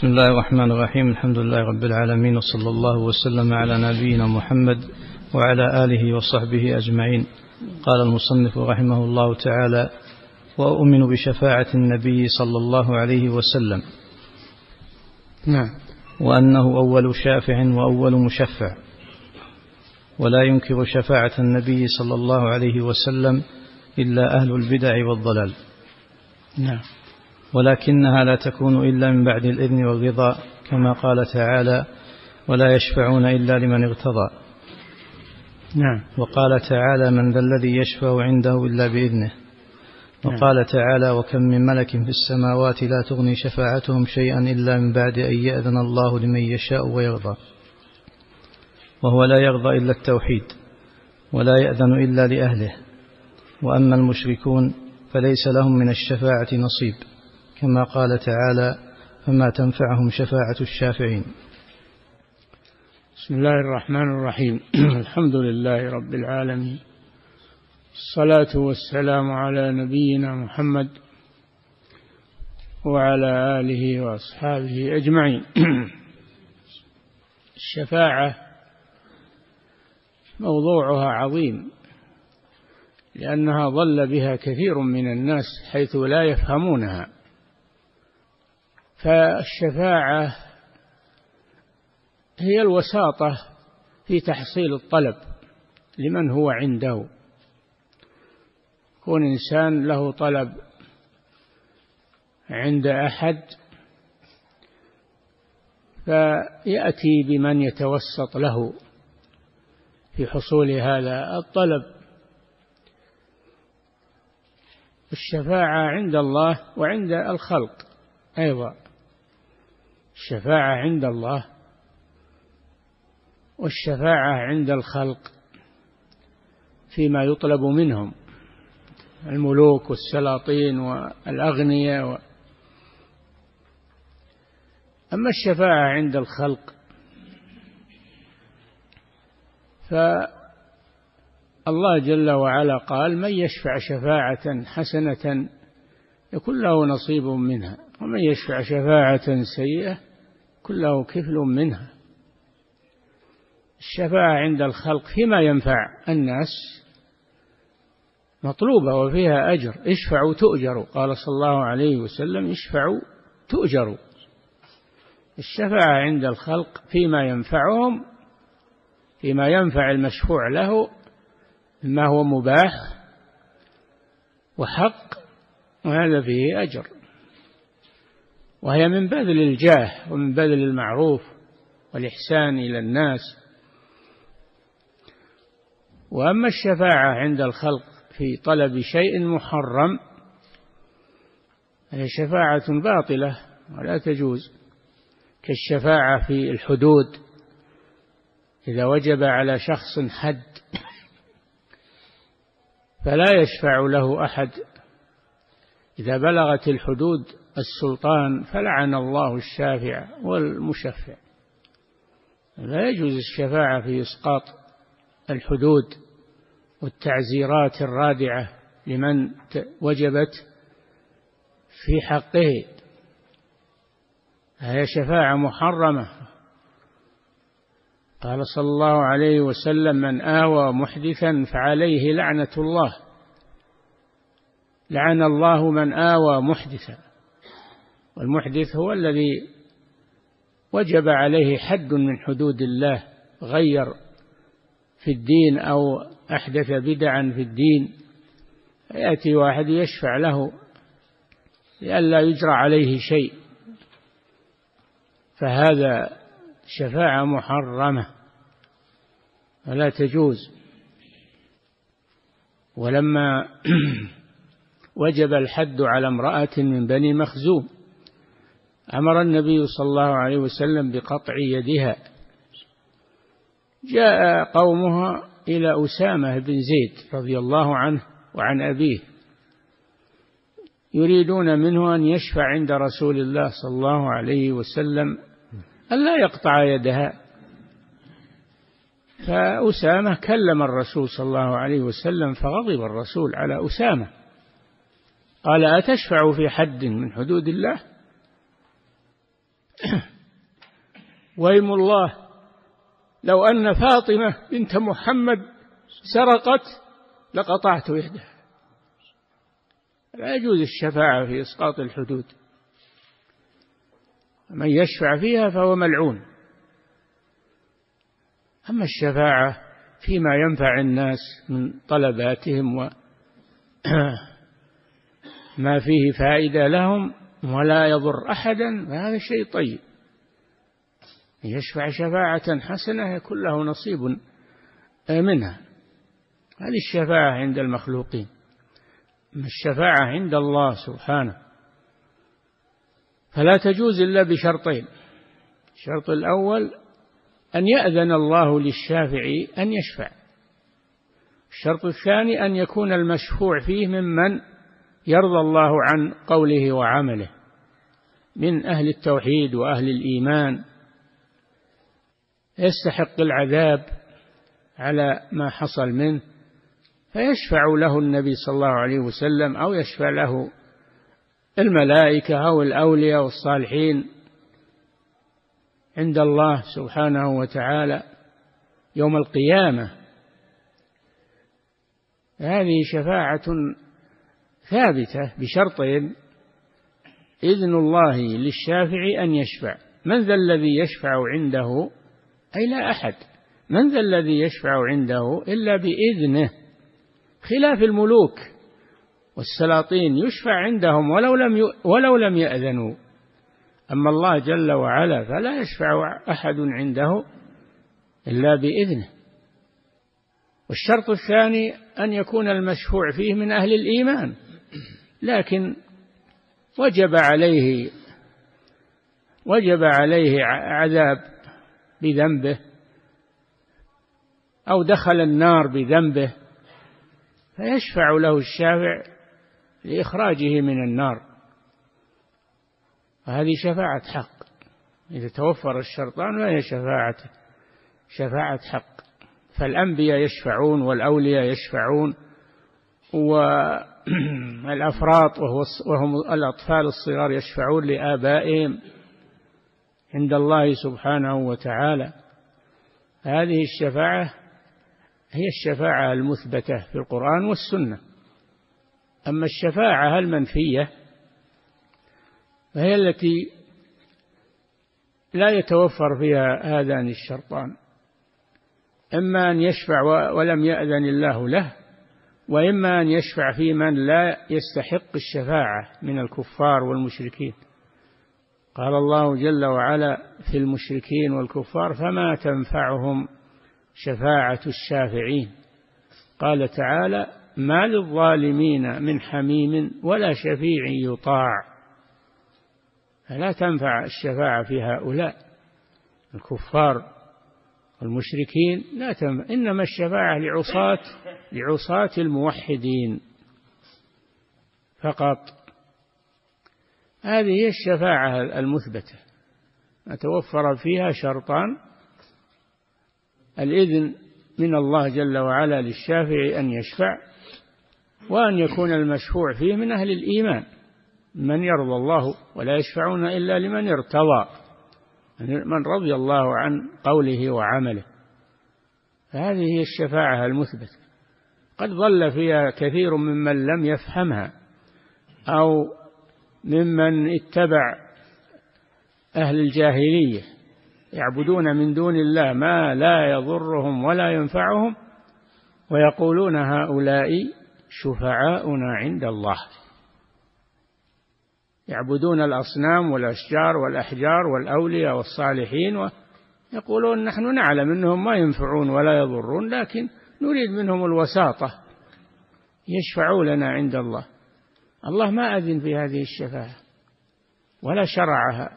بسم الله الرحمن الرحيم. الحمد لله رب العالمين وصلى الله وسلم على نبينا محمد وعلى آله وصحبه أجمعين. قال المصنف رحمه الله تعالى وأؤمن بشفاعة النبي صلى الله عليه وسلم. نعم. وأنه أول شافع وأول مشفع. ولا ينكر شفاعة النبي صلى الله عليه وسلم إلا أهل البدع والضلال. نعم. ولكنها لا تكون إلا من بعد الإذن والرضا كما قال تعالى ولا يشفعون إلا لمن ارتضى نعم. وقال تعالى من ذا الذي يشفع عنده إلا بإذنه. وقال تعالى وكم من ملك في السماوات لا تغني شفاعتهم شيئا إلا من بعد أن يأذن الله لمن يشاء ويرضى. وهو لا يرضى إلا التوحيد ولا يأذن إلا لأهله. وأما المشركون فليس لهم من الشفاعة نصيب. كما قال تعالى فما تنفعهم شفاعة الشافعين. بسم الله الرحمن الرحيم. الحمد لله رب العالمين. الصلاة والسلام على نبينا محمد وعلى آله وأصحابه أجمعين. الشفاعة موضوعها عظيم لأنها ضل بها كثير من الناس حيث لا يفهمونها. فالشفاعة هي الوساطة في تحصيل الطلب لمن هو عنده. يكون إنسان له طلب عند أحد فيأتي بمن يتوسط له في حصول هذا الطلب. الشفاعة عند الله وعند الخلق أيضا. الشفاعة عند الله والشفاعة عند الخلق فيما يطلب منهم الملوك والسلاطين والأغنياء و... أما الشفاعة عند الخلق فالله جل وعلا قال من يشفع شفاعة حسنة يكون له نصيب منها ومن يشفع شفاعة سيئة يكون له كفل منها. الشفاعة عند الخلق فيما ينفع الناس مطلوبة وفيها أجر. اشفعوا تؤجروا. قال صلى الله عليه وسلم اشفعوا تؤجروا. الشفاعة عند الخلق فيما ينفعهم فيما ينفع المشفوع له مما هو مباح وحق وهذا فيه أجر. وهي من بذل الجاه ومن بذل المعروف والإحسان إلى الناس. وأما الشفاعة عند الخلق في طلب شيء محرم هي شفاعة باطلة ولا تجوز كالشفاعة في الحدود. إذا وجب على شخص حد فلا يشفع له أحد. إذا بلغت الحدود السلطان فلعن الله الشافع والمشفع. لا يجوز الشفاعة في إسقاط الحدود والتعزيرات الرادعة لمن وجبت في حقه. هي شفاعة محرمة. قال صلى الله عليه وسلم من آوى محدثا فعليه لعنة الله. لعن الله من آوى محدثا. والمحدث هو الذي وجب عليه حد من حدود الله غير في الدين أو أحدث بدعا في الدين. يأتي واحد يشفع له لئلا يجرى عليه شيء. فهذا شفاعة محرمة ولا تجوز. ولما وجب الحد على امرأة من بني مخزوم أمر النبي صلى الله عليه وسلم بقطع يدها. جاء قومها إلى أسامة بن زيد رضي الله عنه وعن أبيه. يريدون منه أن يشفع عند رسول الله صلى الله عليه وسلم ألا يقطع يدها. فأسامة كلم الرسول صلى الله عليه وسلم فغضب الرسول على أسامة. قال أتشفع في حد من حدود الله؟ ويم الله. لو أن فاطمة بنت محمد سرقت لقطعت يدها لا يجوز الشفاعة في إسقاط الحدود. من يشفع فيها فهو ملعون. أما الشفاعة فيما ينفع الناس من طلباتهم وما فيه فائدة لهم ولا يضر أحدا فهذا شيء طيب. يشفع شفاعة حسنة يكون له نصيب منها. هذه الشفاعة عند المخلوقين. الشفاعة عند الله سبحانه. فلا تجوز إلا بشرطين. الشرط الأول أن يأذن الله للشافع أن يشفع. الشرط الثاني أن يكون المشفوع فيه ممن يرضى الله عن قوله وعمله من أهل التوحيد وأهل الإيمان. يستحق العذاب على ما حصل منه فيشفع له النبي صلى الله عليه وسلم أو يشفع له الملائكة أو الأولياء والصالحين عند الله سبحانه وتعالى يوم القيامة. هذه شفاعة ثابتة بشرطين إذن الله للشافع أن يشفع. من ذا الذي يشفع عنده؟ أي لا أحد. من ذا الذي يشفع عنده؟ إلا بإذنه. خلاف الملوك والسلاطين يشفع عندهم ولو لم ولو لم يأذنوا. أما الله جل وعلا فلا يشفع أحد عنده إلا بإذنه. والشرط الثاني أن يكون المشفوع فيه من أهل الإيمان. لكن وجب عليه وجب عليه عذاب بذنبه أو دخل النار بذنبه فيشفع له الشافع لإخراجه من النار. هذه شفاعة حق. إذا توفر الشرطان فهي شفاعة شفاعة حق. فالأنبياء يشفعون والأولياء يشفعون. والأفراط وهم الأطفال الصغار يشفعون لآبائهم عند الله سبحانه وتعالى. هذه الشفاعة هي الشفاعة المثبتة في القرآن والسنة. أما الشفاعة المنفية فهي التي لا يتوفر فيها هذان الشرطان. إما أن يشفع ولم يأذن الله له وإما أن يشفع في من لا يستحق الشفاعة من الكفار والمشركين. قال الله جل وعلا في المشركين والكفار فما تنفعهم شفاعة الشافعين؟ قال تعالى ما للظالمين من حميم ولا شفيع يطاع. فلا تنفع الشفاعة في هؤلاء. الكفار والمشركين لا تنفع إنما الشفاعة لعصاة لعصاة الموحدين فقط. هذه هي الشفاعة المثبتة. توفر فيها شرطان الإذن من الله جل وعلا للشافع أن يشفع وأن يكون المشفوع فيه من أهل الإيمان. من يرضى الله ولا يشفعون إلا لمن ارتضى. من رضي الله عن قوله وعمله. فهذه هي الشفاعة المثبتة. قد ضل فيها كثير ممن لم يفهمها أو ممن اتبع أهل الجاهلية يعبدون من دون الله ما لا يضرهم ولا ينفعهم ويقولون هؤلاء شفعاؤنا عند الله. يعبدون الأصنام والأشجار والأحجار والأولياء والصالحين ويقولون نحن نعلم أنهم ما ينفعون ولا يضرون لكن نريد منهم الوساطة. يشفعوا لنا عند الله. الله ما أذن في هذه الشفاعة ولا شرعها.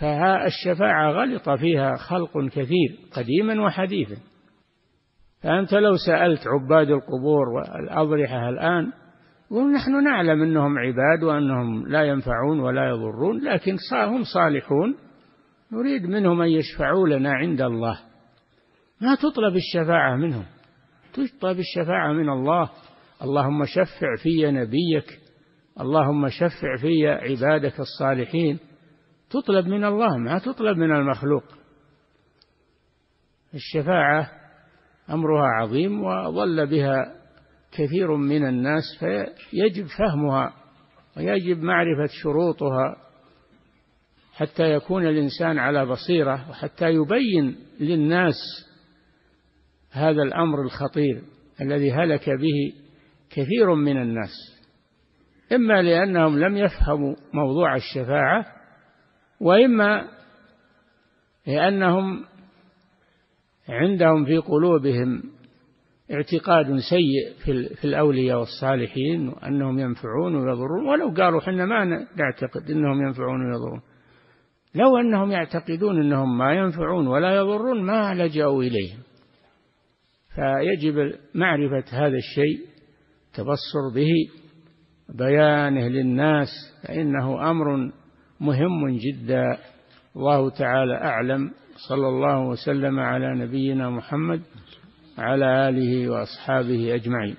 فها الشفاعة غلط فيها خلق كثير قديما وحديثا. فأنت لو سألت عباد القبور والأضرحة الآن ونحن نعلم أنهم عباد وأنهم لا ينفعون ولا يضرون لكن هم صالحون. نريد منهم أن يشفعوا لنا عند الله. ما تطلب الشفاعة منهم. تطلب الشفاعة من الله. اللهم شفع في نبيك. اللهم شفع في عبادك الصالحين. تطلب من الله ما تطلب من المخلوق. الشفاعة أمرها عظيم وظل بها كثير من الناس فيجب فهمها ويجب معرفة شروطها حتى يكون الإنسان على بصيرة وحتى يبين للناس هذا الأمر الخطير الذي هلك به كثير من الناس. إما لأنهم لم يفهموا موضوع الشفاعة وإما لأنهم عندهم في قلوبهم اعتقاد سيء في الأولياء والصالحين وأنهم ينفعون ويضرون. ولو قالوا حنا ما نعتقد أنهم ينفعون ويضرون. لو أنهم يعتقدون أنهم ما ينفعون ولا يضرون ما لجأوا إليهم. فيجب معرفة هذا الشيء تبصر به بيانه للناس فإنه أمر مهم جدا. الله تعالى أعلم. صلى الله وسلم على نبينا محمد على آله وأصحابه أجمعين.